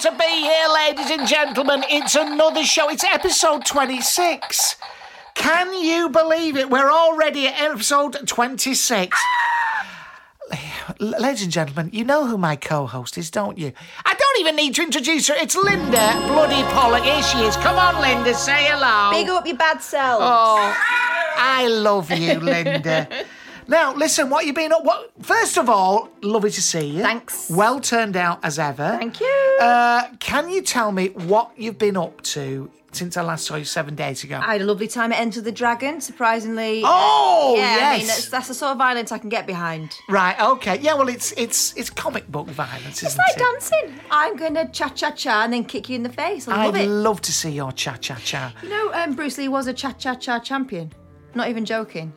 To be here, ladies and gentlemen. It's another show. It's episode 26. Can you believe it? We're already at episode 26. Ladies and gentlemen, you know who my co host is, don't you? I don't even need to introduce her. It's Linda Bloody Pollock. Here she is. Come on, Linda, say hello. Big up your bad self. Oh, I love you, Linda. Now, listen, what you been up? What? First of all, lovely to see you. Thanks. Well turned out as ever. Thank you. Uh, can you tell me what you've been up to since I last saw you seven days ago? I had a lovely time at Enter the Dragon, surprisingly. Oh, yeah, I mean, yes. that's, that's the sort of violence I can get behind. Right. Okay. Yeah. Well, it's it's it's comic book violence, It's isn't like it? dancing. I'm going to cha cha cha and then kick you in the face. I love I'd it. love to see your cha cha cha. you know, um, Bruce Lee was a cha cha cha champion. Not even joking.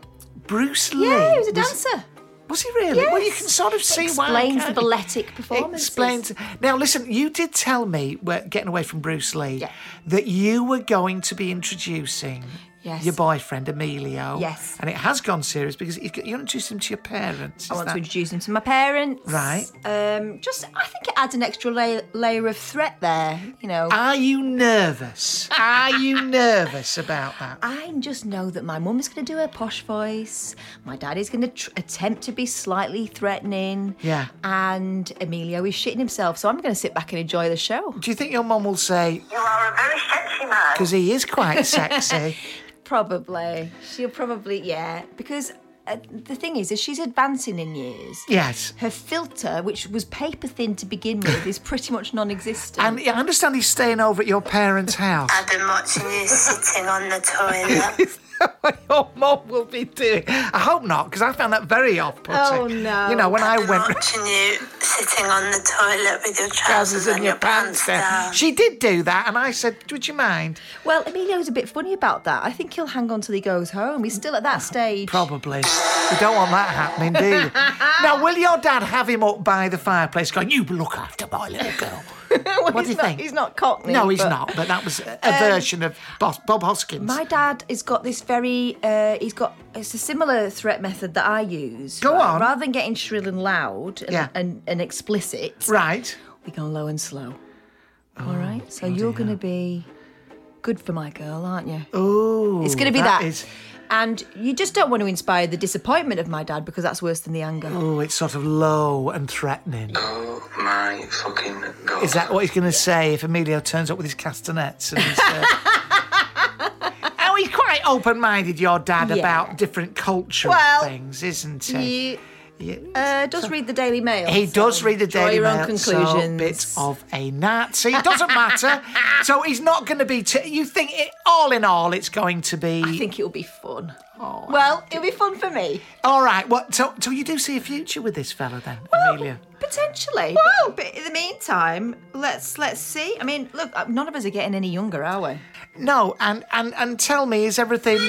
Bruce Lee. Yeah, he was a dancer. Was he really? Well, you can sort of see why. Explains the balletic performances. Explains. Now, listen. You did tell me, we're getting away from Bruce Lee, Yeah. that you were going to be introducing Yes. your boyfriend Emilio. Yes. And it has gone serious because you you introduced him to your parents. I is want that- to introduce him to my parents. Right. Um, just, I think it adds an extra layer, layer of threat there. You know. Are you nervous? Are you nervous about that? I just know that my mum is going to do her posh voice. My dad is going to tr- attempt to be slightly threatening. Yeah. And Emilio is shitting himself, so I'm going to sit back and enjoy the show. Do you think your mum will say, You are a very sexy man. because he is quite sexy? Probably. She'll probably, yeah. Because uh, the thing is, as she's advancing in years, yes. her filter, which was paper thin to begin with, is pretty much non existent. And I understand he's staying over at your parents' house. I've been watching you sitting on the toilet. what your mum will be doing. I hope not, because I found that very off-putting. Oh, no. You know, when I I've been went watching you sitting on the toilet with your trousers trousers and and your pants down. She did do that, and I said, "Would you mind?" well, Emilio's a bit funny about that. I think he'll hang on till he goes home. He's still at that stage. Probably. You don't want that happening, do you? now, will your dad have him up by the fireplace, going, "You look after my little girl"? Well, What do you not, think? He's not Cockney. no, he's but- not. But that was a, a version of Bob, Bob Hoskins. My dad has got this very, uh, he's got, it's a similar threat method that I use. Go right? on. Rather than getting shrill and loud and, Yeah. and, and explicit, right. we go low and slow. Oh, All right? So you're going to be good for my girl, aren't you? Oh, it's going to be that. is- And you just don't want to inspire the disappointment of my dad because that's worse than the anger. Oh, it's sort of low and threatening. Oh my fucking god. Is that what he's going to say if Emilio turns up with his castanets? And he's, uh... oh, he's quite open-minded, your dad, Yeah. about different cultural Well, things, isn't he? He uh, does read the Daily Mail. He so does read the draw Daily your Mail. own conclusions. So bits of a Nazi. It doesn't matter. so he's not going to be. T- you think it, all in all, it's going to be. I think it'll be fun. well, it'll be fun for me. all right. Well, So, so you do see a future with this fella then, Amelia? Potentially. But, but in the meantime, let's let's see. I mean, look, uh, none of us are getting any younger, are we? No. And and and tell me, is everything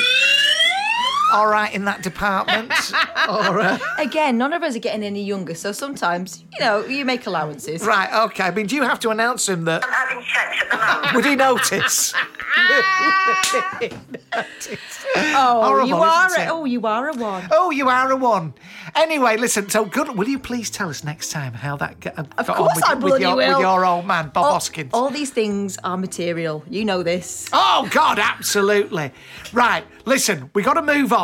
all right in that department? or, uh, Again, none of us are getting any younger, so sometimes, you know, you make allowances. right. Okay. I mean, do you have to announce him that? I'm having sex at the moment. Would he notice? Oh, Horrible, you are. A, oh, you are a one. Oh, you are a one. Anyway, listen. So good. Will you please tell us next time how that got, Of got course on with, I with bloody your, will. with your old man, Bob all, Hoskins? all these things are material. You know this. Oh, God, absolutely. Right, listen, we got to move on.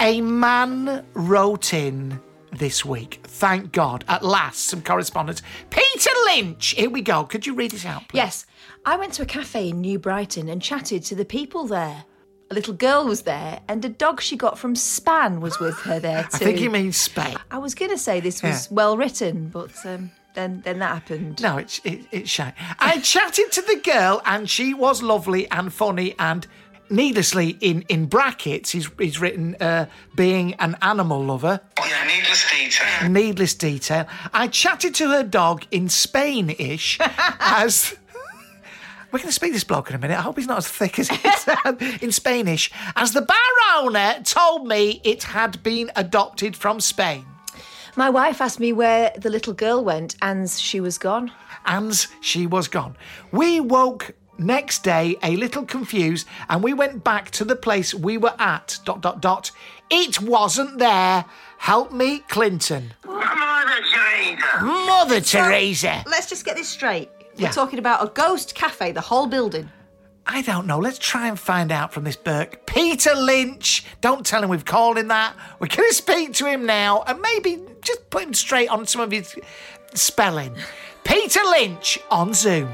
A man wrote in this week. Thank God. At last, some correspondence. Peter Lynch. Here we go. Could you read it out? please? Yes, I went to a cafe in New Brighton and chatted to the people there. A little girl was there, and a dog she got from Span was with her there too. I think you mean Spain. I was going to say this was Yeah. well written, but um, then then that happened. No, it's it, it's shy. I chatted to the girl, and she was lovely and funny, and needlessly, in in brackets, he's he's written uh, being an animal lover. Yeah, needless detail. Needless detail. I chatted to her dog in Spain-ish as. We're going to speak this bloke in a minute. I hope he's not as thick as he sounds. In Spanish, as the bar owner told me it had been adopted from Spain. My wife asked me where the little girl went, and she was gone. and she was gone. We woke next day a little confused and we went back to the place we were at. Dot dot dot. It wasn't there. Help me, Clinton. Mother Teresa. Mother Teresa. Let's just get this straight. Yeah. We're talking about a ghost cafe, the whole building. I don't know. Let's try and find out from this Burke. Peter Lynch. Don't tell him we've called him that. We're going to speak to him now and maybe just put him straight on some of his spelling. Peter Lynch on Zoom.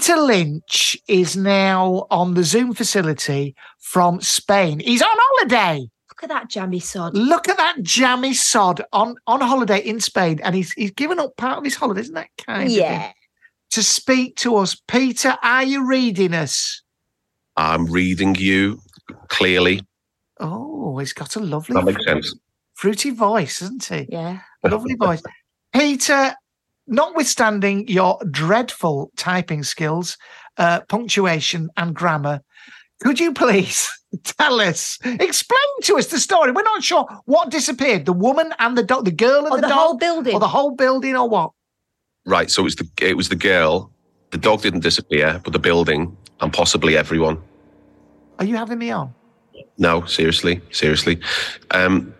Peter Lynch is now on the Zoom facility from Spain. He's on holiday. Look at that jammy sod. Look at that jammy sod on, on holiday in Spain, and he's he's given up part of his holiday. Isn't that kind of? Yeah. To speak to us, Peter. Are you reading us? I'm reading you clearly. Oh, he's got a lovely, That makes sense. fruity voice, isn't he? Yeah. Lovely voice. Peter, notwithstanding your dreadful typing skills, uh, punctuation, and grammar, could you please tell us, explain to us the story? We're not sure what disappeared the woman and the dog, the girl and Or the, the dog, whole building. or the whole building, or what? Right. So it was the it was the girl. The dog didn't disappear, but the building and possibly everyone. Are you having me on? No, seriously, seriously. Um,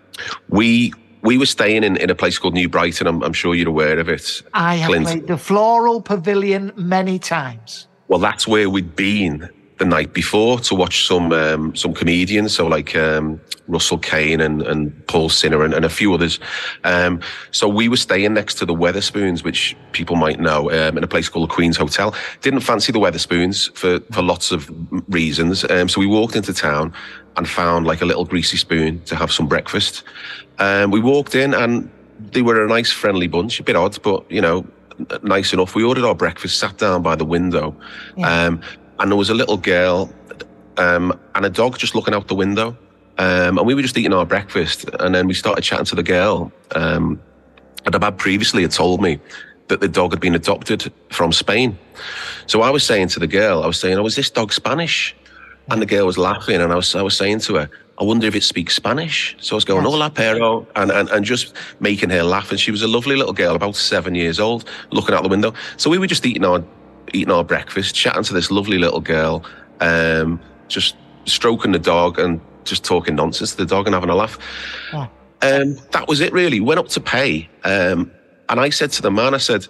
we we were staying in, in a place called New Brighton. I'm, I'm sure you're aware of it. I have Clint. played the Floral Pavilion many times. Well, that's where we'd been the night before to watch some um, some comedians, so like um, Russell Kane and, and Paul Sinha and, and a few others. Um, so we were staying next to the Wetherspoons, which people might know, um, in a place called the Queen's Hotel. Didn't fancy the Wetherspoons for for lots of reasons. Um, so we walked into town and found like a little greasy spoon to have some breakfast. Um, we walked in and they were a nice, friendly bunch, a bit odd, but you know, nice enough. We ordered our breakfast, sat down by the window, um, and there was a little girl um, and a dog just looking out the window. Um, and we were just eating our breakfast, and then we started chatting to the girl. Um, and Abad previously had told me that the dog had been adopted from Spain. So I was saying to the girl, I was saying, "Oh, is this dog Spanish?" And the girl was laughing, and I was, I was saying to her, "I wonder if it speaks Spanish." So I was going, Yes. "Hola, perro," and, and and just making her laugh. And she was a lovely little girl, about seven years old, looking out the window. So we were just eating our eating our breakfast, chatting to this lovely little girl, um, just stroking the dog and just talking nonsense to the dog and having a laugh. Oh. Um, that was it, really. Went up to pay, um, and I said to the man, I said,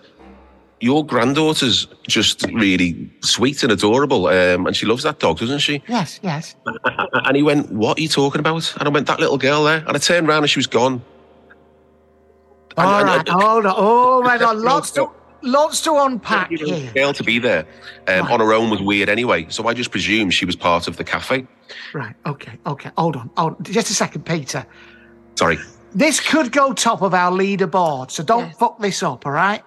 "Your granddaughter's just really sweet and adorable, um, and she loves that dog, doesn't she?" Yes, yes. And he went, "What are you talking about?" And I went, "That little girl there." And I turned around and she was gone. And- All and- right, and- hold on. Oh my God, lots to lots to unpack here. girl to be there um, Right. on her own was weird anyway, so I just presumed she was part of the cafe. Right, okay, okay. Hold on, hold on. Just a second, Peter. Sorry. This could go top of our leaderboard, so don't Yes. fuck this up, all right?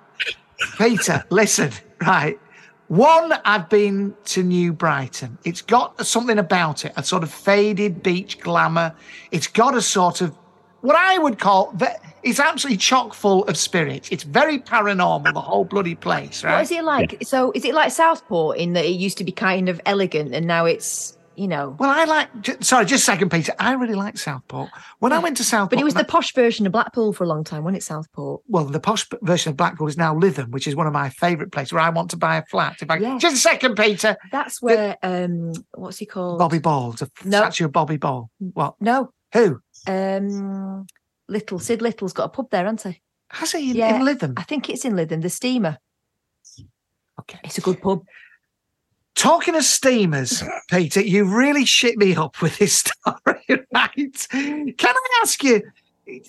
Peter, listen, right. One, I've been to New Brighton. It's got something about it, a sort of faded beach glamour. It's got a sort of what I would call ve- it's absolutely chock full of spirits. It's very paranormal, the whole bloody place, right? What is it like? So is it like Southport in that it used to be kind of elegant and now it's you know. Well, I like. Sorry, just a second, Peter. I really like Southport. When I went to Southport, But it was the posh version of Blackpool for a long time, wasn't it, Southport? well, the posh version of Blackpool is now Lytham, which is one of my favourite places where I want to buy a flat. If I Yeah. just a second, Peter. That's where um what's he called? Bobby Ball, a No. statue of Bobby Ball. What? No. Who Um Little Sid Little's got a pub there, hasn't he? has he in, Yeah. in Lytham? I think it's in Lytham, the steamer. Okay. It's a good pub. Talking of steamers, Peter, you really shit me up with this story, right? Can I ask you?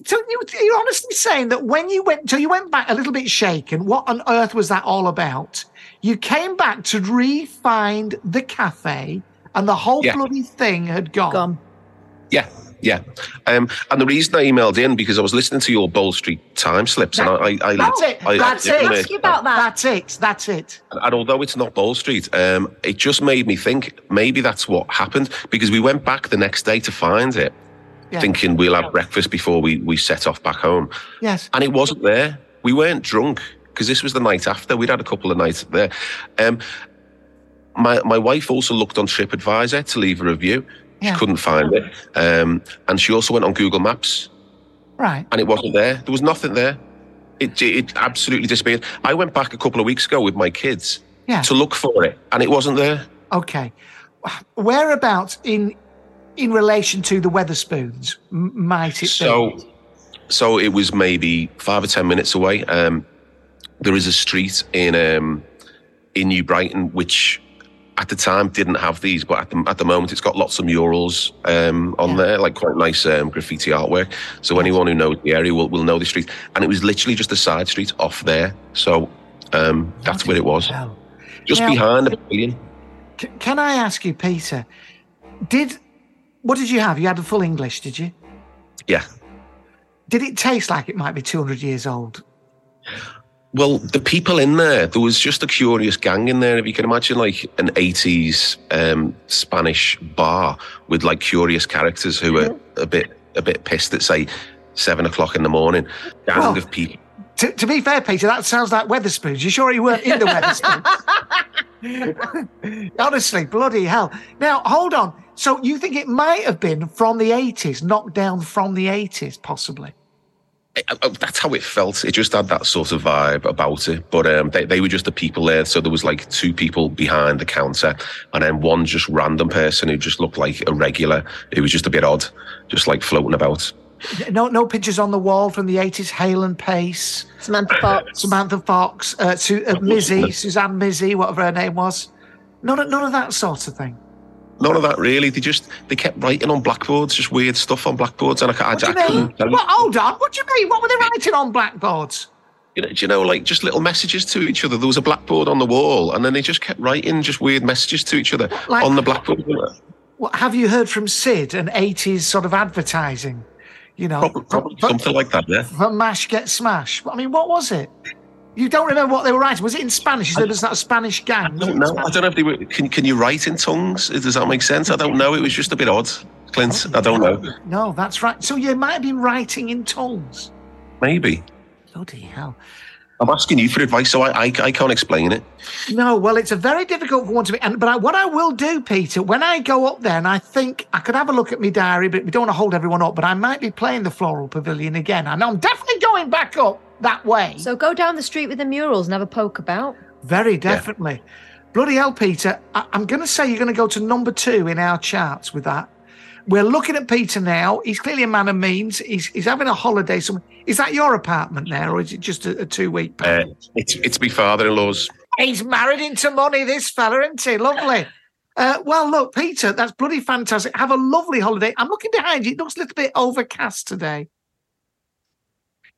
So you, you're honestly saying that when you went, so you went back a little bit shaken. What on earth was that all about? You came back to re-find the cafe, and the whole Yeah. bloody thing had gone. Gone. Yeah, yeah. Um, and the reason I emailed in because I was listening to your Bold Street time slips, and I, I, I That's it. I- That's I- it. Ask you about that. That's it. That's it. And although it's not Bold Street, um, it just made me think maybe that's what happened because we went back the next day to find it, Yeah. thinking we'll have breakfast before we, we set off back home. Yes. And it wasn't there. We weren't drunk because this was the night after. We'd had a couple of nights there. Um, my, my wife also looked on TripAdvisor to leave a review. She Yeah. couldn't find it. Um, and she also went on Google Maps Right. and it wasn't there. There was nothing there. It, it absolutely disappeared. I went back a couple of weeks ago with my kids Yeah. to look for it, and it wasn't there. Okay. Whereabouts in in relation to the Wetherspoons might it be? So, so it was maybe five or ten minutes away. Um, there is a street in um, in New Brighton which at the time didn't have these, but at the, at the moment it's got lots of murals um, on Yeah. there, like quite nice um, graffiti artwork. So anyone who knows the area will, will know the street. And it was literally just a side street off there. So um, that's where it was, Well, just Now- behind the pavilion. can I ask you, Peter? Did what did you have? You had a full English, did you? Yeah. Did it taste like it might be two hundred years old? Well, the people in there, there was just a curious gang in there. If you can imagine, like an 80s um, Spanish bar with like curious characters who are a bit a bit pissed at say seven o'clock in the morning. Gang Well- of people. To, to be fair, Peter, that sounds like Wetherspoons. You sure you weren't in the Wetherspoons? Honestly, bloody hell. Now, hold on. So you think it might have been from the 80s, knocked down from the 80s, possibly? Uh, That's how it felt. It just had that sort of vibe about it. But um, they, they were just the people there. So there was like two people behind the counter, and then one just random person who just looked like a regular. It was just a bit odd, just like floating about. No, no pictures on the wall from the 80s. Hale and Pace, Samantha Fox. Samantha Fox, uh, Su- uh, Mizzi, Suzanne Mizzi, whatever her name was. None of, none of that sort of thing. None of that really. They just they kept writing on blackboards, just weird stuff on blackboards, and I, I, What I mean? couldn't tell. What, hold on. What do you mean? What were they writing on blackboards? You know, do you know, like just little messages to each other. There was a blackboard on the wall, and then they just kept writing just weird messages to each other Like- on the blackboard. What, have you heard from Sid and 80s sort of advertising? You know, Probably, probably for, something like that. Yeah. for Mash Get Smash. I mean, what was it? You don't remember what they were writing? Was it in Spanish? It's not a Spanish gang. I don't know. I don't know if they were. Can, can you write in tongues? Does that make sense? I don't know. It was just a bit odd, Clint. I don't know. No, that's right. So you might have been writing in tongues. Maybe. Bloody hell. I'm asking you for advice, so I, I, I can't explain it. No, well, it's a very difficult one to be. And but I, what I will do, Peter, when I go up there, and I think I could have a look at my diary, but we don't want to hold everyone up. But I might be playing the Floral Pavilion again. I know I'm definitely going back up that way. So go down the street with the murals and have a poke about. Very definitely. Bloody hell, Peter. I- I'm going to say you're going to go to number two in our charts with that. We're looking at Peter now. He's clearly a man of means. He's, he's having a holiday. Somewhere. Is that your apartment there, or is it just a, a two week? Uh, it's it's my father-in-law's. He's married into money, this fella, isn't he? Lovely. Uh, well, look, Peter, that's bloody fantastic. Have a lovely holiday. I'm looking behind you. It looks a little bit overcast today.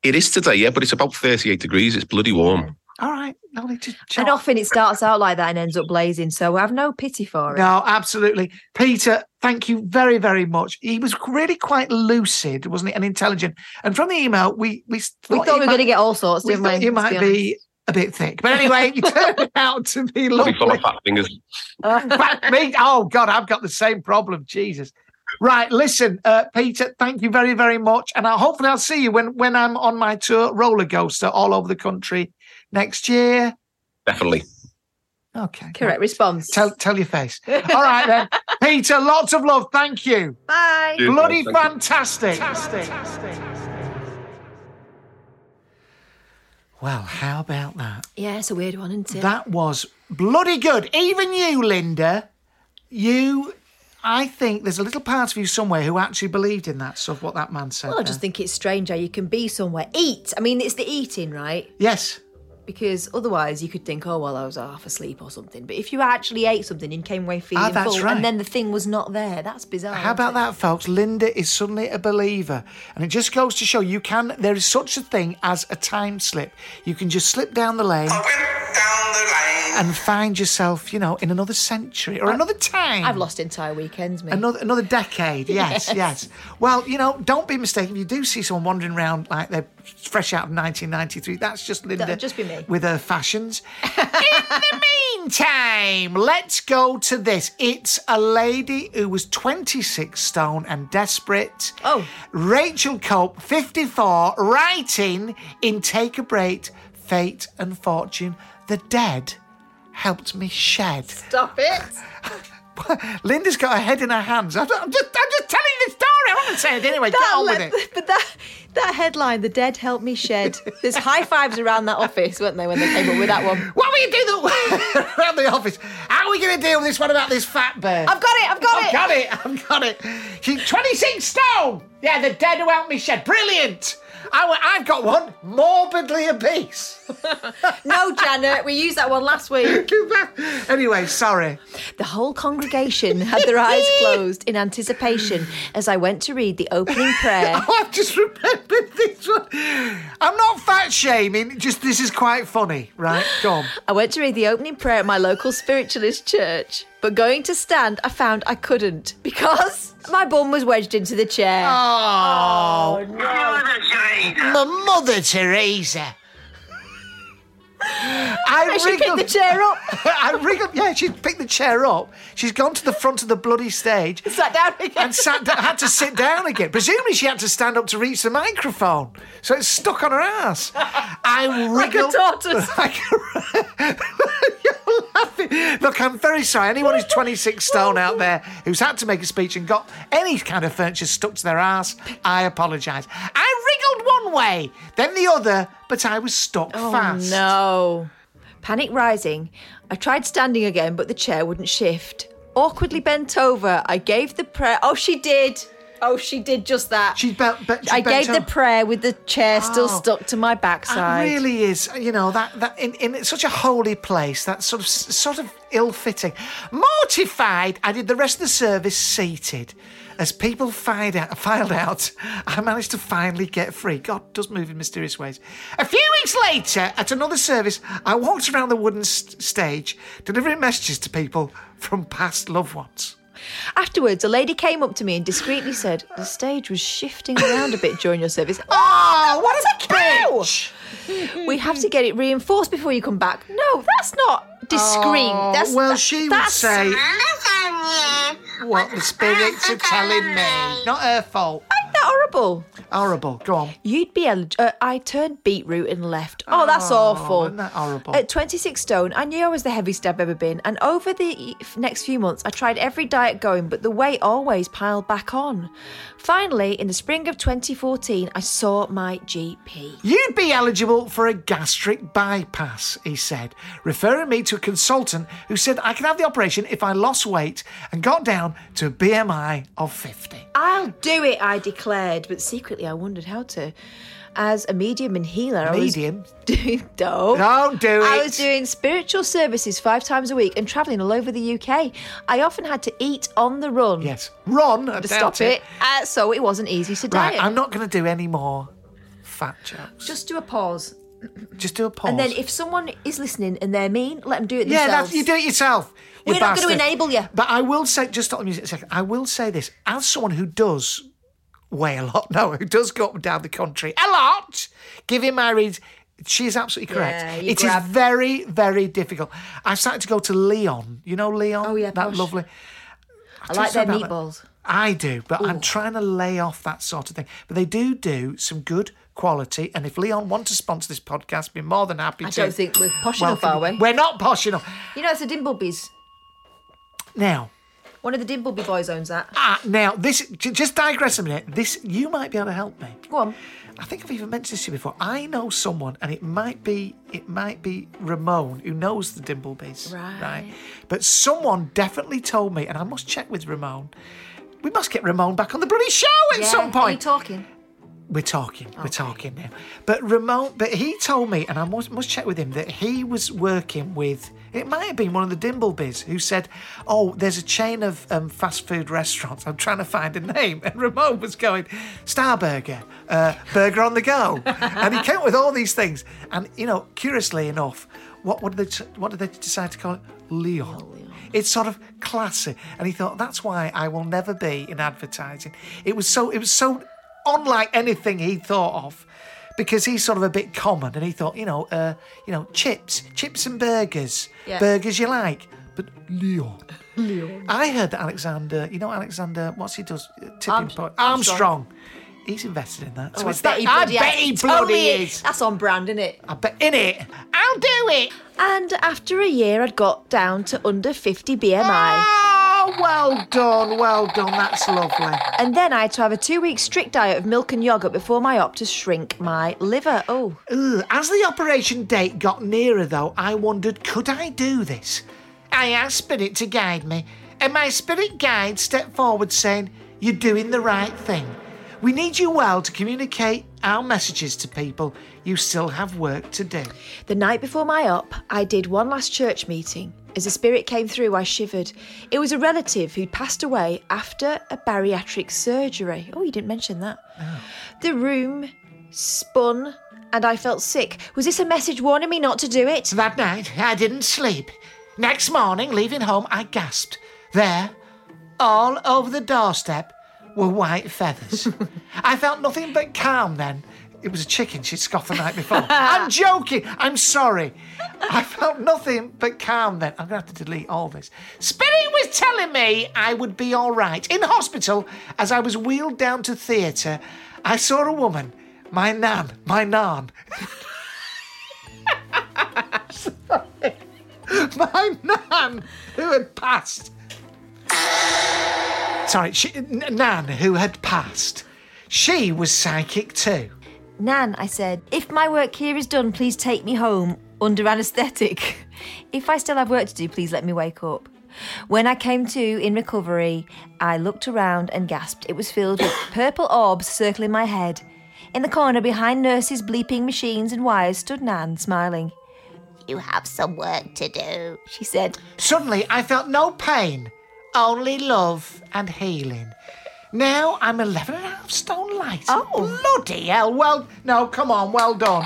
It is today, yeah, but it's about 38 degrees. It's bloody warm. All right. Lovely to chat. And often it starts out like that and ends up blazing. So we have no pity for it. No, absolutely. Peter, thank you very, very much. He was really quite lucid, wasn't he? And intelligent. And from the email, we we, we thought we were going to get all sorts, we didn't we? thought you might honest. be a bit thick. But anyway, you turned out to be Probably full lovely. of fat fingers. Back me. Oh God, I've got the same problem. Jesus. Right, listen, uh, Peter. Thank you very, very much, and I hopefully I'll see you when when I'm on my tour roller coaster all over the country next year. Definitely. Okay. Correct response. Tell tell your face. All right then, Peter, lots of love. Thank you. Bye. Bloody Thank you. fantastic. Well, how about that? Yeah, it's a weird one, isn't it? That was bloody good. Even you, Linda, you. I think there's a little part of you somewhere who actually believed in that stuff, what that man said. well, I there. just think it's strange how you can be somewhere. Eat. I mean, it's the eating, right? Yes. Because otherwise you could think, oh, well, I was half asleep or something. But if you actually ate something and came away feeling Ah, that's full right. and then the thing was not there, that's bizarre. How about that, folks? Linda is suddenly a believer. And it just goes to show you can, there is such a thing as a time slip. You can just slip down the lane I went down the lane. and find yourself, you know, in another century or another time. I've lost entire weekends, mate. Another another decade, yes, Yes. yes. Well, you know, don't be mistaken. If you do see someone wandering around like they're fresh out of 1993, that's just Linda. That'll just be me. With her fashions. In the meantime, let's go to this. It's a lady who was 26 stone and desperate. Oh. Rachel Cope, 54, writing in Take a Break, Fate and Fortune. The dead helped me shed. Stop it. Linda's got her head in her hands. I'm just, I'm just, telling you the story. I want to say it anyway. Get on with it. But that that headline, "The Dead Helped Me Shed." There's high fives around that office, weren't there, when they came up with that one? What will you do the, around the office? How are we going to deal with this one about this fat bird? I've got it. I've got it! I've got it. I've got it. She's 26 stone. Yeah, the dead who helped me shed. Brilliant. I, have got one. Morbidly obese. No, Janet, we used that one last week. anyway, sorry. The whole congregation had their eyes closed in anticipation as I went to read the opening prayer. Oh, I've just remembered this one. I'm not fat shaming. Just this is quite funny, right? Go on. I went to read the opening prayer at my local spiritualist church, but going to stand, I found I couldn't because my bum was wedged into the chair. Oh, Mother Teresa. my mother Teresa. I I should pick the chair up. I wriggled. Yeah, she's picked the chair up. She's gone to the front of the bloody stage Sat down again. and sat down, had to sit down again. Presumably, she had to stand up to reach the microphone, so it's stuck on her ass. I Like a wriggled. tortoise. Like a- You're laughing. Look, I'm very sorry. Anyone who's 26 stone out there who's had to make a speech and got any kind of furniture stuck to their ass, I apologise. I wriggled one way, then the other, but I was stuck oh, fast. No. Oh. Panic rising, I tried standing again, but the chair wouldn't shift. Awkwardly bent over, I gave the prayer. Oh, she did. Oh, she did just that. She bent- bent- she I gave the prayer with the chair still Oh. stuck to my backside. That really is, you know, that that in, in such a holy place, that sort of sort of ill-fitting. Mortified, I did the rest of the service seated. As people filed out, filed out, I managed to finally get free. God does move in mysterious ways. A few weeks later, at another service, I walked around the wooden st- stage, delivering messages to people from past loved ones. Afterwards, a lady came up to me and discreetly said, The stage was shifting around a bit during your service. Oh, what a bitch! We have to get it reinforced before you come back. No, that's not discreet. Oh, that's well, that- she would say what the spirits are telling me. Not her fault. Ain't that horrible? Horrible. Go on. You'd be eligible. Uh, I turned beetroot and left. Oh, that's awful. isn't that horrible? At 26 stone, I knew I was the heaviest I've ever been. And over the next few months, I tried every diet going, but the weight always piled back on. Finally, in the spring of 2014, I saw my GP. You'd be eligible for a gastric bypass, he said, referring me to a consultant who said I could have the operation if I lost weight and got down to a BMI of 50. I'll do it, I declared, but secretly I wondered how to. As a medium and healer, I was Medium? doing don't. Don't do it. I was doing spiritual services five times a week and travelling all over the UK. I often had to eat on the run Yes. run. I to stop it, uh, so it wasn't easy to Right, diet. I'm not going to do any more fat jokes. Just, Just do a pause, do a pause. and then if someone is listening and they're mean, let them do it yeah, themselves. that's, you do it yourself. you We're not going to enable you. But I will say, just stop the music a second. I will say this as someone who does weigh a lot, no, who does go up and down the country a lot, giving my reads, she is absolutely correct. Yeah, It you is grab- very, very difficult. I've started to go to Leon. You know Leon? Oh, yeah, that posh. lovely. I like their meatballs. I do, but I'm trying to lay off that sort of thing. But they do do some good quality, and if Leon want to sponsor this podcast, be more than happy I to. don't think we're posh enough, are we? We're not posh enough. You know, it's a Dimblebys. Now, One of the Dimbleby boys owns that. Ah, now this j- just digress a minute. This you might be able to help me. Go on. I think I've even mentioned this to you before. I know someone, and it might be it might be Ramon who knows the Dimblebys, Right. But someone definitely told me, and I must check with Ramon. We must get Ramon back on the bloody show at Yeah, some Are you point. talking? We're talking. We're talking now. But Ramon, but he told me, and I must, must check with him, that he was working with. It might have been one of the Dimblebys who said, "Oh, there's a chain of um, fast food restaurants. I'm trying to find a name." And Ramon was going, "Starburger, uh, Burger on the Go," and he came up with all these things. And you know, curiously enough, what what did they what did they decide to call it? Leon. It's sort of classy, and he thought that's why I will never be in advertising. It was so it was so unlike anything he thought of because he's sort of a bit common and he thought you know uh, you know chips chips and burgers. Yeah. burgers you like but Leon. Leon. I heard that Alexander you know Alexander what's he does Uh, tipping Arms- point? Armstrong. Armstrong. He's invested in that. So Oh, it's I bet that he I bloody, bet he bloody totally is. That's on brand, isn't it? I bet in it. I'll do it. And after a year, I'd got down to under 50 BMI. Oh well done well done that's lovely And then I had to have a two week strict diet of milk and yogurt before my op to shrink my liver. Oh, Ugh, As the operation date got nearer, though, I wondered could I do this? I asked Spirit to guide me, and my spirit guide stepped forward saying, You're doing the right thing. We need you well to communicate our messages to people. You still have work to do. the night before my op, I did one last church meeting. As the spirit came through, I shivered. It was a relative who'd passed away after a bariatric surgery. Oh, you didn't mention that. Oh. The room spun and I felt sick. Was this a message warning me not to do it? That night, I didn't sleep. Next morning, leaving home, I gasped. There, all over the doorstep, were white feathers. I felt nothing but calm then. It was a chicken she'd scoffed the night before. I'm joking. I'm sorry. I felt nothing but calm then. I'm going to have to delete all this. Spirit was telling me I would be all right. In hospital, as I was wheeled down to theatre, I saw a woman, my nan, my nan, sorry. my nan who had passed. Sorry, she, Nan who had passed. She was psychic too. Nan, I said, if my work here is done, please take me home under anaesthetic. If I still have work to do, please let me wake up. When I came to in recovery, I looked around and gasped. It was filled with purple orbs circling my head. In the corner behind nurses, bleeping machines and wires stood Nan, smiling. You have some work to do. She said, Suddenly, I felt no pain, only love and healing. Now I'm 11 and a half stone lighter. Oh. Bloody hell. Well, no, come on, well done.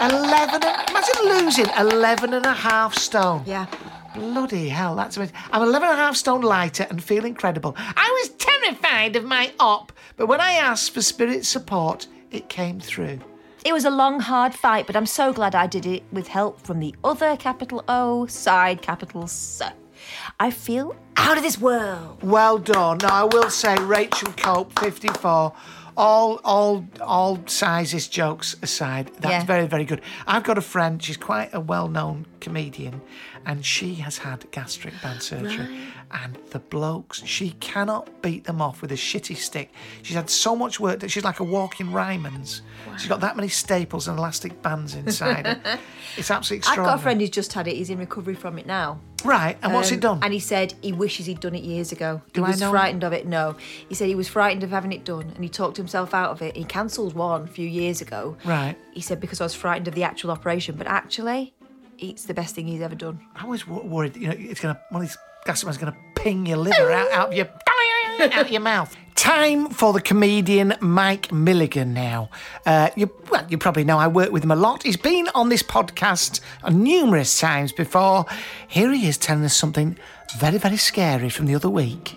11 and, imagine losing 11 and a half stone. Yeah. Bloody hell, that's amazing. I'm 11 and a half stone lighter and feel incredible. I was terrified of my op, but when I asked for spirit support, it came through. It was a long, hard fight, but I'm so glad I did it with help from the other capital O side capital S. I feel out of this world. Well done. Now I will say, Rachel Cope, 54. All, all, all sizes jokes aside, that's Yeah. very, very good. I've got a friend. She's quite a well-known comedian, and she has had gastric band surgery. And the blokes, she cannot beat them off with a shitty stick. She's had so much work that she's like a walking Ryman's. She's got that many staples and elastic bands inside. It's absolutely I've got a friend who's just had it. He's in recovery from it now. Right, and what's Um, it done? And he said he wishes he'd done it years ago. Do he I was know- frightened of it. No, he said he was frightened of having it done, and he talked himself out of it. He cancelled one a few years ago. Right. He said because I was frightened of the actual operation, but actually, it's the best thing he's ever done. I was wo- worried, you know, it's gonna one of these gas is gonna ping your liver out, out of your out your mouth. Time for the comedian Mike Milligan now. Uh, you, well, you probably know I work with him a lot. He's been on this podcast numerous times before. Here he is telling us something very, very scary from the other week.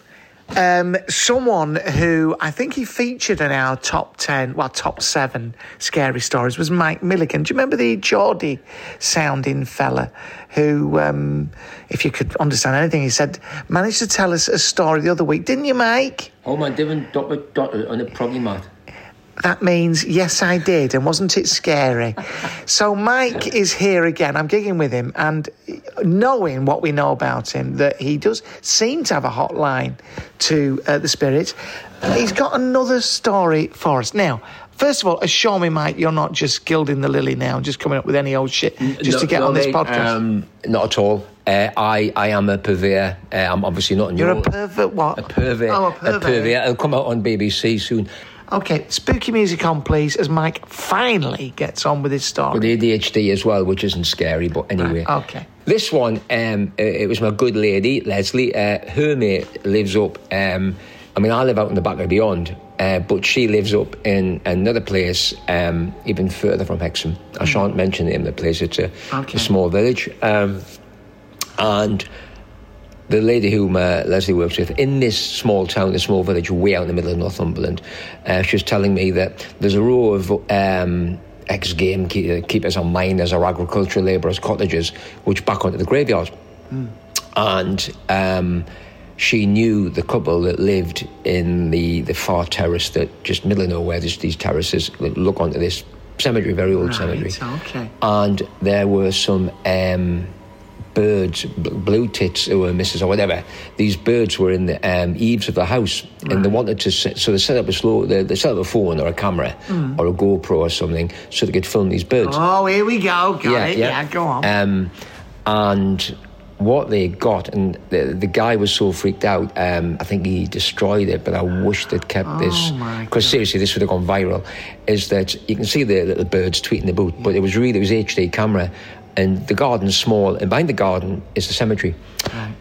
Um, someone who I think he featured in our top 10, well, top seven scary stories was Mike Milligan. Do you remember the Geordie sounding fella who, um, if you could understand anything, he said, managed to tell us a story the other week, didn't you, Mike? Oh man, Dr. Dr. on a probably mad. That means, yes, I did, and wasn't it scary? so, Mike is here again. I'm gigging with him, and knowing what we know about him, that he does seem to have a hotline to uh, the spirits, he's got another story for us. Now, First of all, assure me, Mike, you're not just gilding the lily now, just coming up with any old shit just No- to get no, on this podcast. Um, not at all. Uh, I, I am a purveyor. Uh, I'm obviously not You're a pervert, what? A purveyor. Oh, a pervert. It'll come out on BBC soon. Okay, spooky music on, please, as Mike finally gets on with his story. With ADHD as well, which isn't scary, but anyway. Okay. This one, um, uh, it was my good lady, Leslie. Uh, her mate lives up, um, I mean, I live out in the back of beyond, uh, but she lives up in another place, um, even further from Hexham. I shan't mention the name of the place, it's a, Okay. a small village. Um, and the lady whom uh, Leslie works with in this small town, this small village, way out in the middle of Northumberland, uh, she was telling me that there's a row of um, ex-game keep- keepers or miners or agricultural labourers' cottages which back onto the graveyard. And um, she knew the couple that lived in the, the far terrace that just middle of nowhere, there's these terraces that look onto this cemetery, very old cemetery okay. and there were some um, birds, blue tits who were misses or whatever. These birds were in the um, eaves of the house, and they wanted to. Set, so they set up a slow. They, they set up a phone or a camera or a GoPro or something, so they could film these birds. Oh, here we go. Got it. Yeah, go on. Um, and what they got, and the, the guy was so freaked out, um, I think he destroyed it, but I wish they'd kept this. Oh, my Because seriously, this would have gone viral. Is that you can see the little birds tweeting the about, but it was really, it was HD camera. And the garden's small, and behind the garden is the cemetery.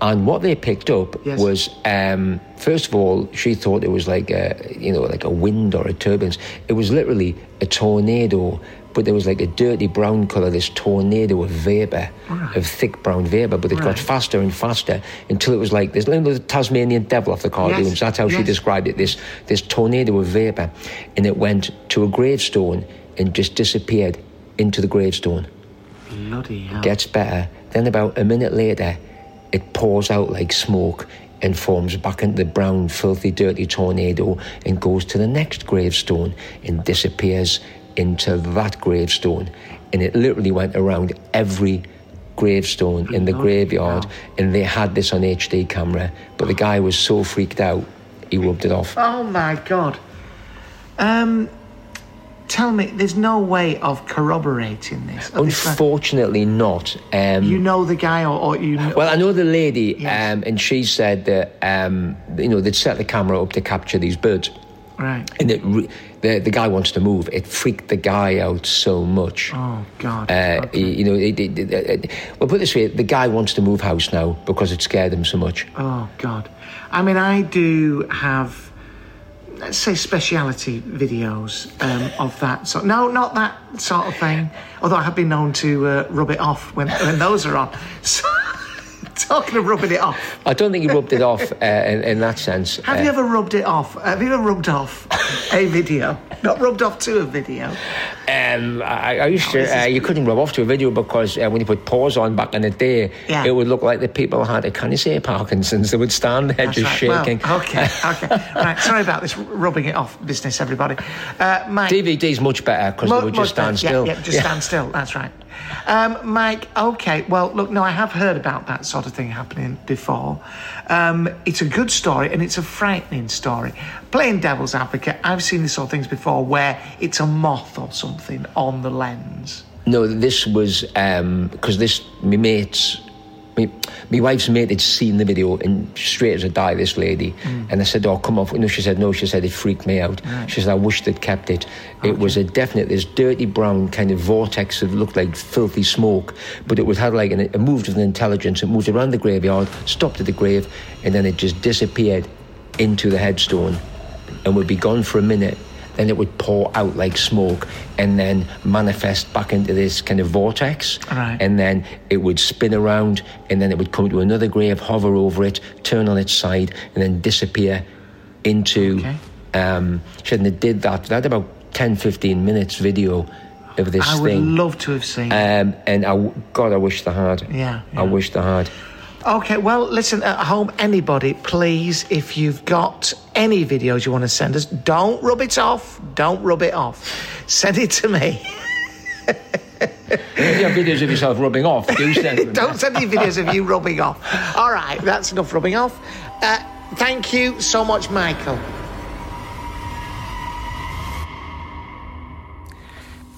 And what they picked up Yes. was, um, first of all, she thought it was like a, you know, like a wind or a turbulence. It was literally a tornado, but there was like a dirty brown colour, this tornado of vapour, of thick brown vapour, but it got faster and faster until it was like this little Tasmanian devil off the cartoons. Yes, That's how she described it. This this tornado of vapour, and it went to a gravestone and just disappeared into the gravestone. Bloody hell. Gets better. Then about a minute later, it pours out like smoke and forms back into the brown, filthy, dirty tornado and goes to the next gravestone and disappears into that gravestone. And it literally went around every gravestone in the graveyard, and they had this on HD camera. But the guy was so freaked out, he rubbed it off. Oh my god. Um, tell me, there's no way of corroborating this. Of this Unfortunately, not. Um, you know the guy, or, or you know. Well, I know the lady, Yes. um, and she said that um, you know they'd set the camera up to capture these birds, Right. And it re- the the guy wants to move. It freaked the guy out so much. Oh God. Uh, you, you know, it, it, it, it, well, put this way: the guy wants to move house now because it scared him so much. Oh God. I mean, I do have, let's say, speciality videos um, of that. So no, not that sort of thing. Although I have been known to uh, rub it off when, when those are on. So, talking of rubbing it off, I don't think he rubbed it off uh, in, in that sense. have Uh, you ever rubbed it off? Have you ever rubbed off a video? Not rubbed off to a video. Um, I, I used to. Uh, you couldn't rub off to a video because uh, when you put pause on back in the day, Yeah. it would look like the people had a can you say Parkinson's. They would stand there That's just right. shaking. Well, okay, okay. right, sorry about this rubbing it off business, everybody. Uh, Mike, DVD's much better because Mu- they would just much better. stand still. Yeah, yeah just stand still. That's right. Um, Mike, okay. Well, look, no, I have heard about that sort of thing happening before. Um, it's a good story and it's a frightening story. Playing devil's advocate, I've seen these sort of things before where it's a moth or something on the lens. No, this was because this my mates, my, my wife's mate had seen the video and straight as a die, this lady, Mm. and I said, "Oh, come off." No, she said, "No." She said it freaked me out. Right. She said, "I wish they'd kept it." It was a definite this dirty brown kind of vortex that looked like filthy smoke, but it was had like an, it moved with an intelligence. It moved around the graveyard, stopped at the grave, and then it just disappeared into the headstone, and would be gone for a minute then it would pour out like smoke and then manifest back into this kind of vortex. Right. And then it would spin around and then it would come to another grave, hover over it, turn on its side, and then disappear into. Okay. Um, and it did that. They had about 10, 15 minutes video of this thing. I would love to have seen. um, and I, God, I wish they had. Yeah, I wish they had. Okay, well, listen, at home, anybody, please, if you've got any videos you want to send us, don't rub it off. Don't rub it off. Send it to me. If you have videos of yourself rubbing off, do send them. don't send me videos of you rubbing off. All right, that's enough rubbing off. Uh, thank you so much, Michael.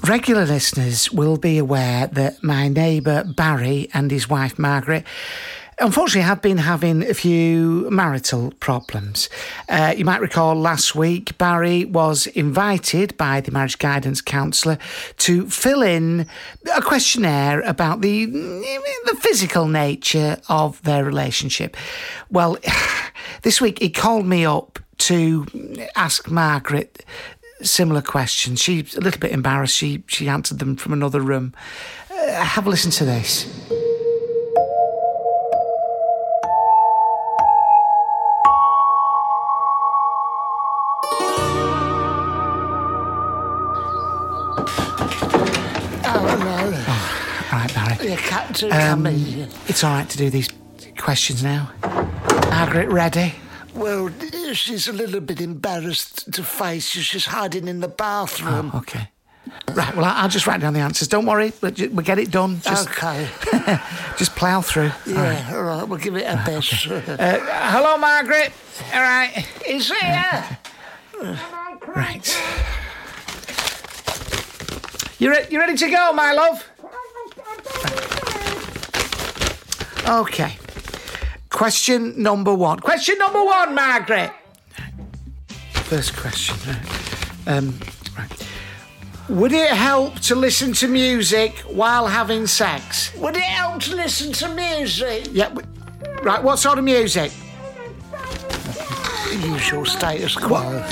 Regular listeners will be aware that my neighbour Barry and his wife Margaret unfortunately have been having a few marital problems. Uh, you might recall last week Barry was invited by the marriage guidance counsellor to fill in a questionnaire about the the physical nature of their relationship. Well, this week he called me up to ask Margaret similar questions. She's a little bit embarrassed. She she answered them from another room. Uh, have a listen to this. You can't do Um, me. it's all right to do these questions now. Margaret, ready? Well, she's a little bit embarrassed to face you. She's hiding in the bathroom. Oh, okay. Right, well, I- I'll just write down the answers. Don't worry, we'll ju- we'll get it done. Just, Okay. just plough through. Yeah, All right. all right, we'll give it a best. Uh, hello, Margaret. All right. Is here? Right. You, re- you ready to go, my love? Okay. Question number one. Question number one, Margaret. First question. Right. Um, right. Would it help to listen to music while having sex? Would it help to listen to music? Yeah. Right. What sort of music? Usual status quo.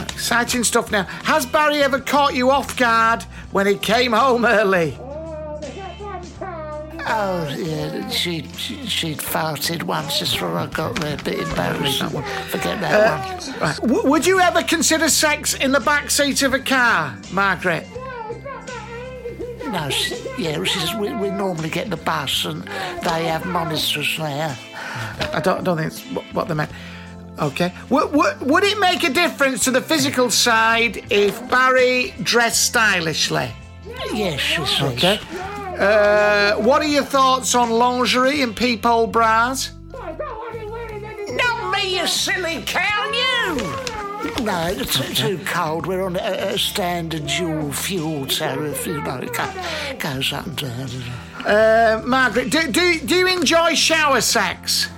Exciting stuff now. Has Barry ever caught you off guard when he came home early? Oh, yeah, she, she, she'd farted once just before I got there, a bit embarrassing. Forget that uh, one. Right. W- would you ever consider sex in the back seat of a car, Margaret? No, she, yeah, we, we normally get the bus and they have monitors there. I don't, don't think it's wh- what they meant. Okay. W- w- would it make a difference to the physical side if Barry dressed stylishly? Yes, she says. Okay. Uh, what are your thoughts on lingerie and peephole bras? Not me, you silly cow, you! No, it's too, too cold. We're on a, a standard dual fuel tariff, you know, it go, goes up and down. Uh, Margaret, do, do, do you enjoy shower sex?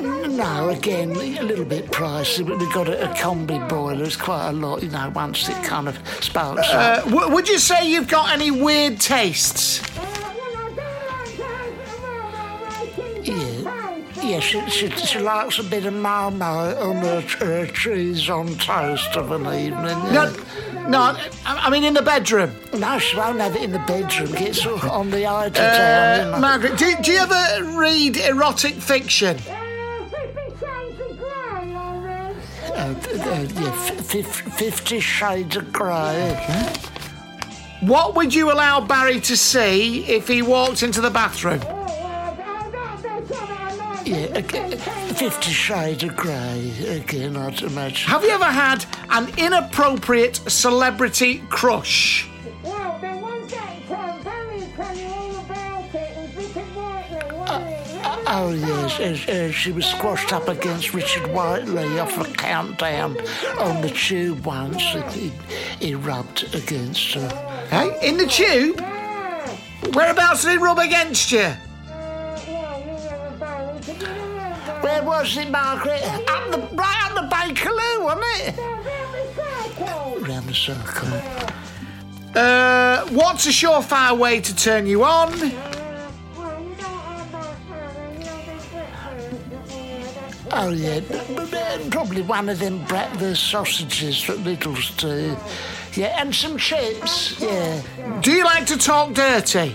No, No, again, a little bit pricey, but we've got a, a combi boiler. It's quite a lot, you know, once it kind of sparks Uh, up. w- would you say you've got any weird tastes? Yeah, Yes, she, she, she likes a bit of marmite on her, her cheese on toast of an evening. No, no, I, I mean in the bedroom. No, she won't have it in the bedroom. Gets on the eye to Uh, town. Margaret, do, do you ever read erotic fiction? Uh, th- uh, yeah, f- fif- Fifty Shades of Grey. What would you allow Barry to see if he walked into the bathroom? Yeah, again, Fifty Shades of Grey. Again, I'd imagine. Have you ever had an inappropriate celebrity crush? Oh yes, uh, uh, she was squashed up against Richard Whiteley off a countdown on the tube once. He, he rubbed against her. Hey, in the tube? Whereabouts did he rub against you? Where was it, Margaret? Up the, right up the Bakerloo, wasn't it? Round the circle. Uh, what's a surefire way to turn you on? Oh yeah, probably one of them breakfast sausages that Lidl's do. Yeah, and some chips. Yeah. Do you like to talk dirty?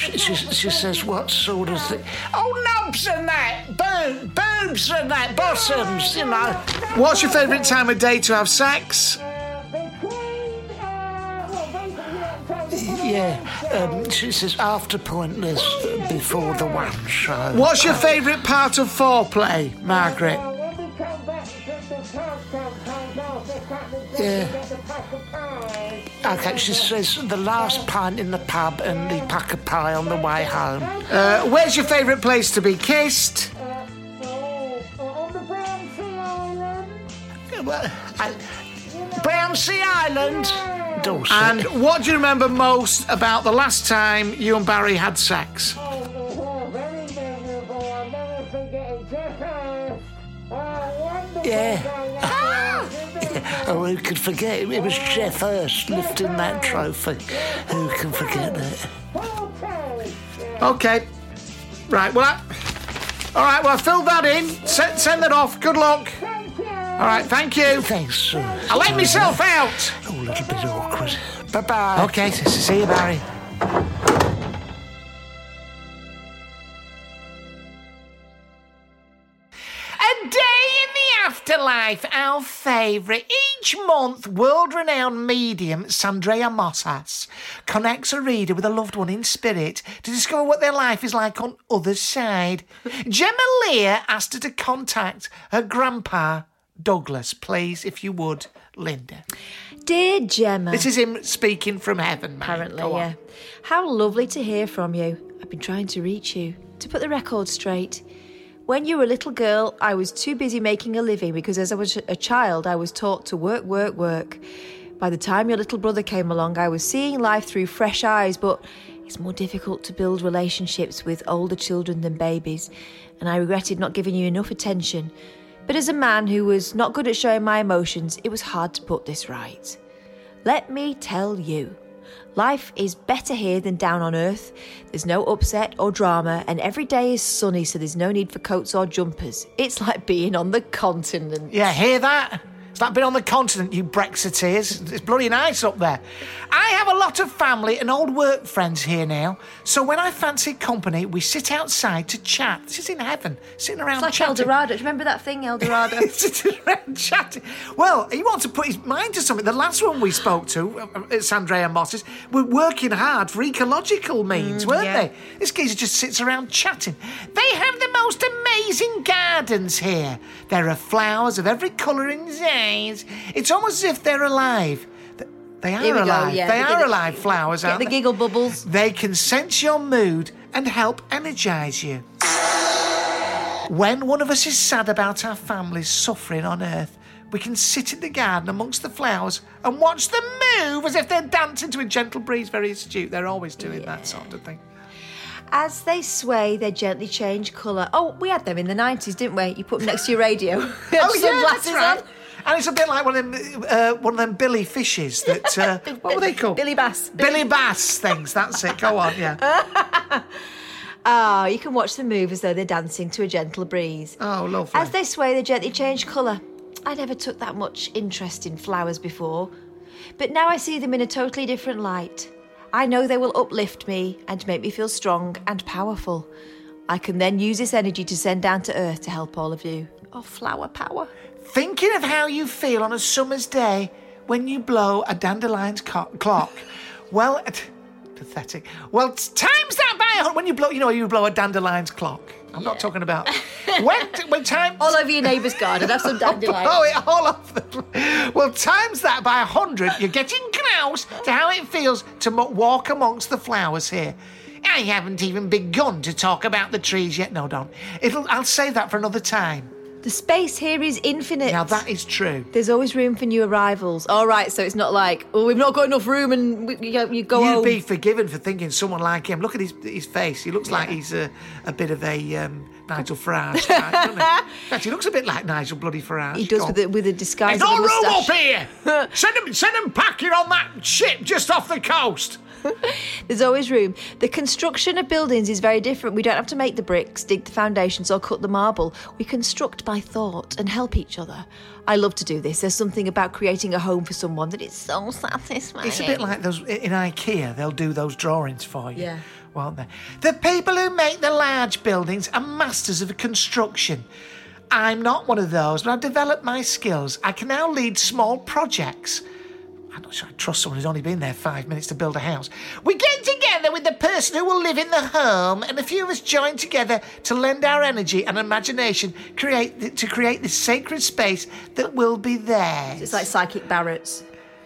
She, she, she says, what sort of thing? Oh, knobs and that! Boob, boobs and that! Bottoms, you know. What's your favourite time of day to have sex? Yeah, um, she says, after pointless, before the one show. What's your favourite part of foreplay, Margaret? Yeah. Okay, she says, the last pint in the pub and the Pukka pie on the way home. Uh, where's your favourite place to be kissed? On the Bouncy Island. Well, I, Brownsea Island. Dorset. And what do you remember most about the last time you and Barry had sex? Yeah. Oh, who could forget? It was Geoff Hurst lifting that trophy. Who can forget that? Okay. Right, well, I... All right, well, I filled that in. Send, send that off. Good luck. All right, thank you. Thanks, sir. I let myself out. Oh, a little bit awkward. Bye bye. Okay, see you, Barry. Afterlife, our favourite. Each month, world renowned medium Sandrea Mosses connects a reader with a loved one in spirit to discover what their life is like on other side. Gemma Lear asked her to contact her grandpa, Douglas. Please, if you would, Linda. Dear Gemma. This is him speaking from heaven, mate. Apparently, Go on. yeah. How lovely to hear from you. I've been trying to reach you. To put the record straight, when you were a little girl, I was too busy making a living because as I was a child, I was taught to work, work, work. By the time your little brother came along, I was seeing life through fresh eyes, but it's more difficult to build relationships with older children than babies, and I regretted not giving you enough attention. But as a man who was not good at showing my emotions, it was hard to put this right. Let me tell you, life is better here than down on earth. There's no upset or drama, and every day is sunny, so there's no need for coats or jumpers. It's like being on the continent. Yeah, hear that? Like being on the continent, you Brexiteers. It's bloody nice up there. I have a lot of family and old work friends here now, so when I fancy company, we sit outside to chat. This is in heaven, sitting around It's like chatting. El Dorado. Do you remember that thing, El Dorado? sitting around chatting. Well, he wants to put his mind to something. The last one we spoke to, um, um, it's Andrea Mosses, were working hard for ecological means, mm, weren't yeah. they? This geezer just sits around chatting. They have the most amazing gardens here. There are flowers of every colour and It's almost as if they're alive. They are we go, alive. yeah. They They are the- alive flowers, aren't the they? giggle bubbles. They can sense your mood and help energise you. When one of us is sad about our family's suffering on earth, we can sit in the garden amongst the flowers and watch them move as if they're dancing to a gentle breeze. Very astute. They're always doing that sort of thing. As they sway, they gently change colour. Oh, we had them in the 90s, didn't we? You put them next to your radio. Oh yeah, that's right. on. And it's a bit like one of them, uh, one of them Billy fishes that. Uh, what were they called? Billy Bass. Billy Bass things. That's it. Go on. Yeah. Ah, you can watch them move as though they're dancing to a gentle breeze. Oh, lovely. As they sway, they gently change colour. I never took that much interest in flowers before, but now I see them in a totally different light. I know they will uplift me and make me feel strong and powerful. I can then use this energy to send down to earth to help all of you. Oh, flower power. Thinking of how you feel on a summer's day when you blow a dandelion's co- clock. well, t- pathetic. Well, t- times that by a when you blow, you know, you blow a dandelion's clock. I'm not talking about when. When time All over your neighbour's garden, have some oh, dandelions. blow it all off the. Well, times that by a hundred, you're getting close to how it feels to mo- walk amongst the flowers here. I haven't even begun to talk about the trees yet. No, don't. It'll. I'll save that for another time. The space here is infinite. Now that is true. There's always room for new arrivals. All right, so it's not like, oh, we've not got enough room and we, you, you go You'd home. be forgiven for thinking someone like him. Look at his his face. He looks like he's a, a bit of a um, Nigel Farage type, he? He looks a bit like Nigel bloody Farage. He does with a, with a disguise There's no room up here. send him, send him packing on that ship just off the coast. There's always room. The construction of buildings is very different. We don't have to make the bricks, dig the foundations, or cut the marble. We construct by thought and help each other. I love to do this. There's something about creating a home for someone that is so satisfying. It's a bit like those in IKEA. They'll do those drawings for you. Yeah. Won't they? The people who make the large buildings are masters of construction. I'm not one of those, but I've developed my skills. I can now lead small projects. I'm not sure I trust someone who's only been there five minutes to build a house. We get together with the person who will live in the home, and a few of us join together to lend our energy and imagination create to create this sacred space that will be theirs. It's like psychic Barratt's.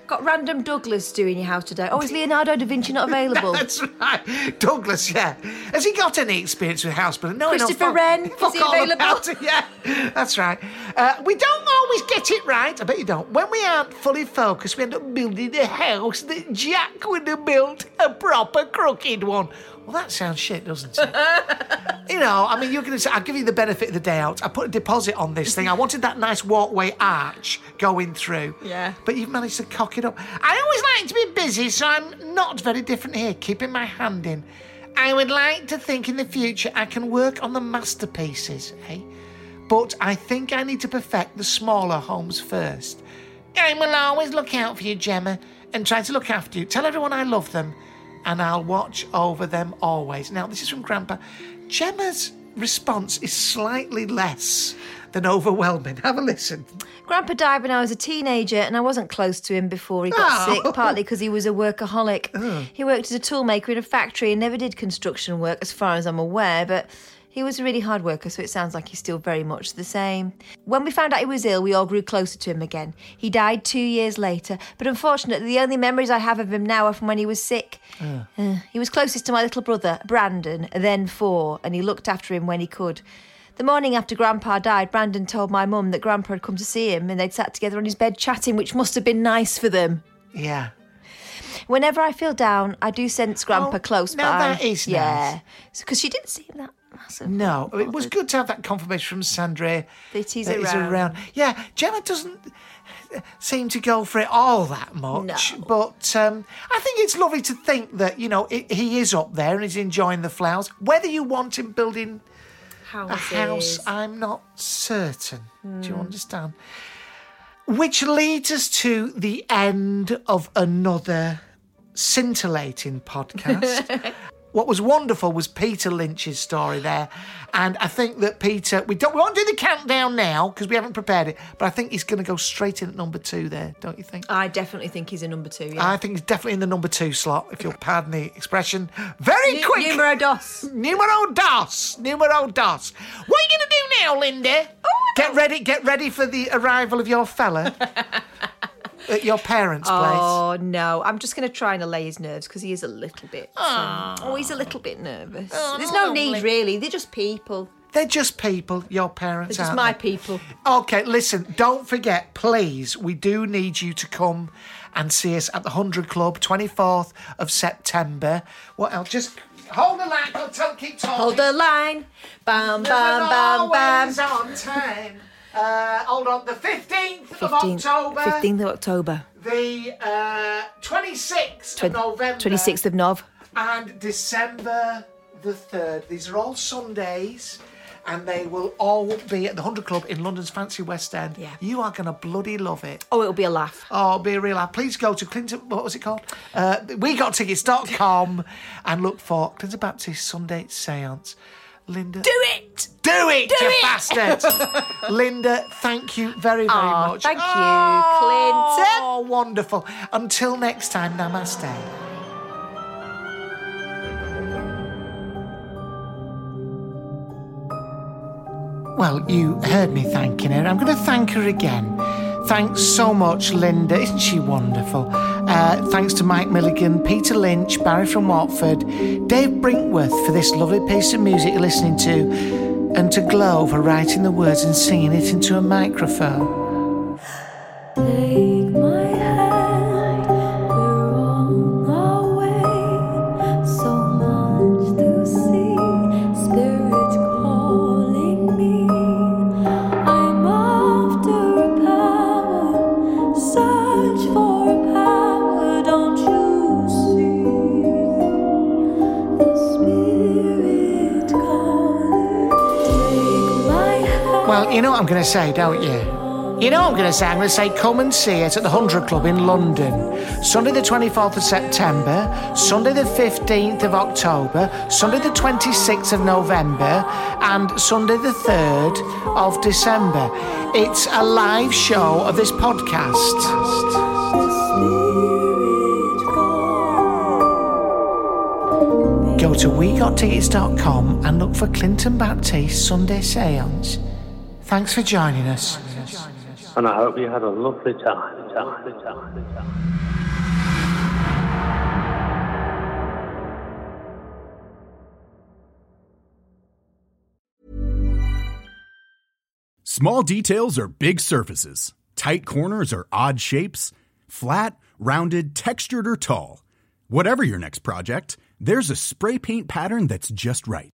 Got random Douglas doing your house today. Oh, is Leonardo da Vinci not available? That's right. Douglas, yeah. Has he got any experience with house building? No. Christopher Fuck- Wren, is he available? Yeah, that's right. Uh, we don't always get it right. I bet you don't. When we aren't fully focused, we end up building a house that Jack would have built a proper crooked one. Well, that sounds shit, doesn't it? you know, I mean, you're going to say, I'll give you the benefit of the doubt. I put a deposit on this thing. I wanted that nice walkway arch going through. Yeah. But you've managed to cock it up. I always like to be busy, so I'm not very different here, keeping my hand in. I would like to think in the future I can work on the masterpieces, eh? But I think I need to perfect the smaller homes first. I will always look out for you, Gemma, and try to look after you. Tell everyone I love them, and I'll watch over them always. Now, this is from Grandpa. Gemma's response is slightly less than overwhelming. Have a listen. Grandpa died when I was a teenager, and I wasn't close to him before he got Oh. sick, partly because he was a workaholic. Oh. He worked as a toolmaker in a factory and never did construction work, as far as I'm aware, but he was a really hard worker, so it sounds like he's still very much the same. When we found out he was ill, we all grew closer to him again. He died two years later, but unfortunately, the only memories I have of him now are from when he was sick. Uh, he was closest to my little brother, Brandon, then four, and he looked after him when he could. The morning after Grandpa died, Brandon told my mum that Grandpa had come to see him and they'd sat together on his bed chatting, which must have been nice for them. Yeah. Whenever I feel down, I do sense Grandpa Oh, close now by. that is yeah, because she didn't seem that massive. No, it was good to have that confirmation from Sandra That he's that around. Yeah, Gemma doesn't seem to go for it all that much, no. but um, I think it's lovely to think that you know i he is up there and he's enjoying the flowers. Whether you want him building a house, I'm not certain. Do you Hmm. understand? Which leads us to the end of another scintillating podcast. What was wonderful was Peter Lynch's story there, and I think that Peter we don't we won't do the countdown now because we haven't prepared it, but I think he's going to go straight in at number two there, don't you think? I definitely think he's a number two. Yeah. I think he's definitely in the number two slot, if you'll pardon the expression. Very Nu- quick. Numero dos. Numero dos. Numero dos. What are you going to do now, Linda? Oh, get ready. Get ready for the arrival of your fella at your parents' place. Oh no! I'm just going to try and allay his nerves because he is a little bit. um, oh, he's a little bit nervous. There's no need really. They're just people. They're just people, your parents. They're just aren't my they? people. Okay, listen, don't forget, please, we do need you to come and see us at the 100 Club, 24th of September. What else? Just hold the line. I'll tell, keep talking. Hold the line. Bam, bam, bam, bam. On time. Uh, hold on, the 15th, of October. 15th of October. The uh, 26th Twen- of November. 26th of Nov. And December the 3rd. These are all Sundays. And they will all be at the 100 Club in London's fancy West End. Yeah. You are going to bloody love it. Oh, it'll be a laugh. Oh, it'll be a real laugh. Please go to Clinton, what was it called? Uh, WeGotTickets.com and look for Clinton Baptiste Sunday Seance. Linda. Do it! Do it, Do you it! bastard! Linda, thank you very, very Aw, much. thank you, Clinton. Oh, wonderful. Until next time, namaste. Well, you heard me thanking her. I'm going to thank her again. Thanks so much, Linda. Isn't she wonderful? Uh, thanks to Mike Milligan, Peter Lynch, Barry from Watford, Dave Brinkworth for this lovely piece of music you're listening to, and to Glow for writing the words and singing it into a microphone. You know what I'm going to say, don't you? You know what I'm going to say? I'm going to say come and see it at the 100 Club in London. Sunday the 24th of September, Sunday the 15th of October, Sunday the 26th of November, and Sunday the 3rd of December. It's a live show of this podcast. Go to WeGotTickets.com and look for Clinton Baptiste Sunday Seance. Thanks for joining us. And I hope you had a lovely time. time, time, time. Small details are big surfaces. Tight corners are odd shapes. Flat, rounded, textured, or tall. Whatever your next project, there's a spray paint pattern that's just right.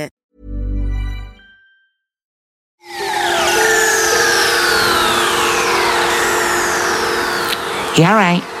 Yeah, right.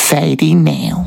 society now.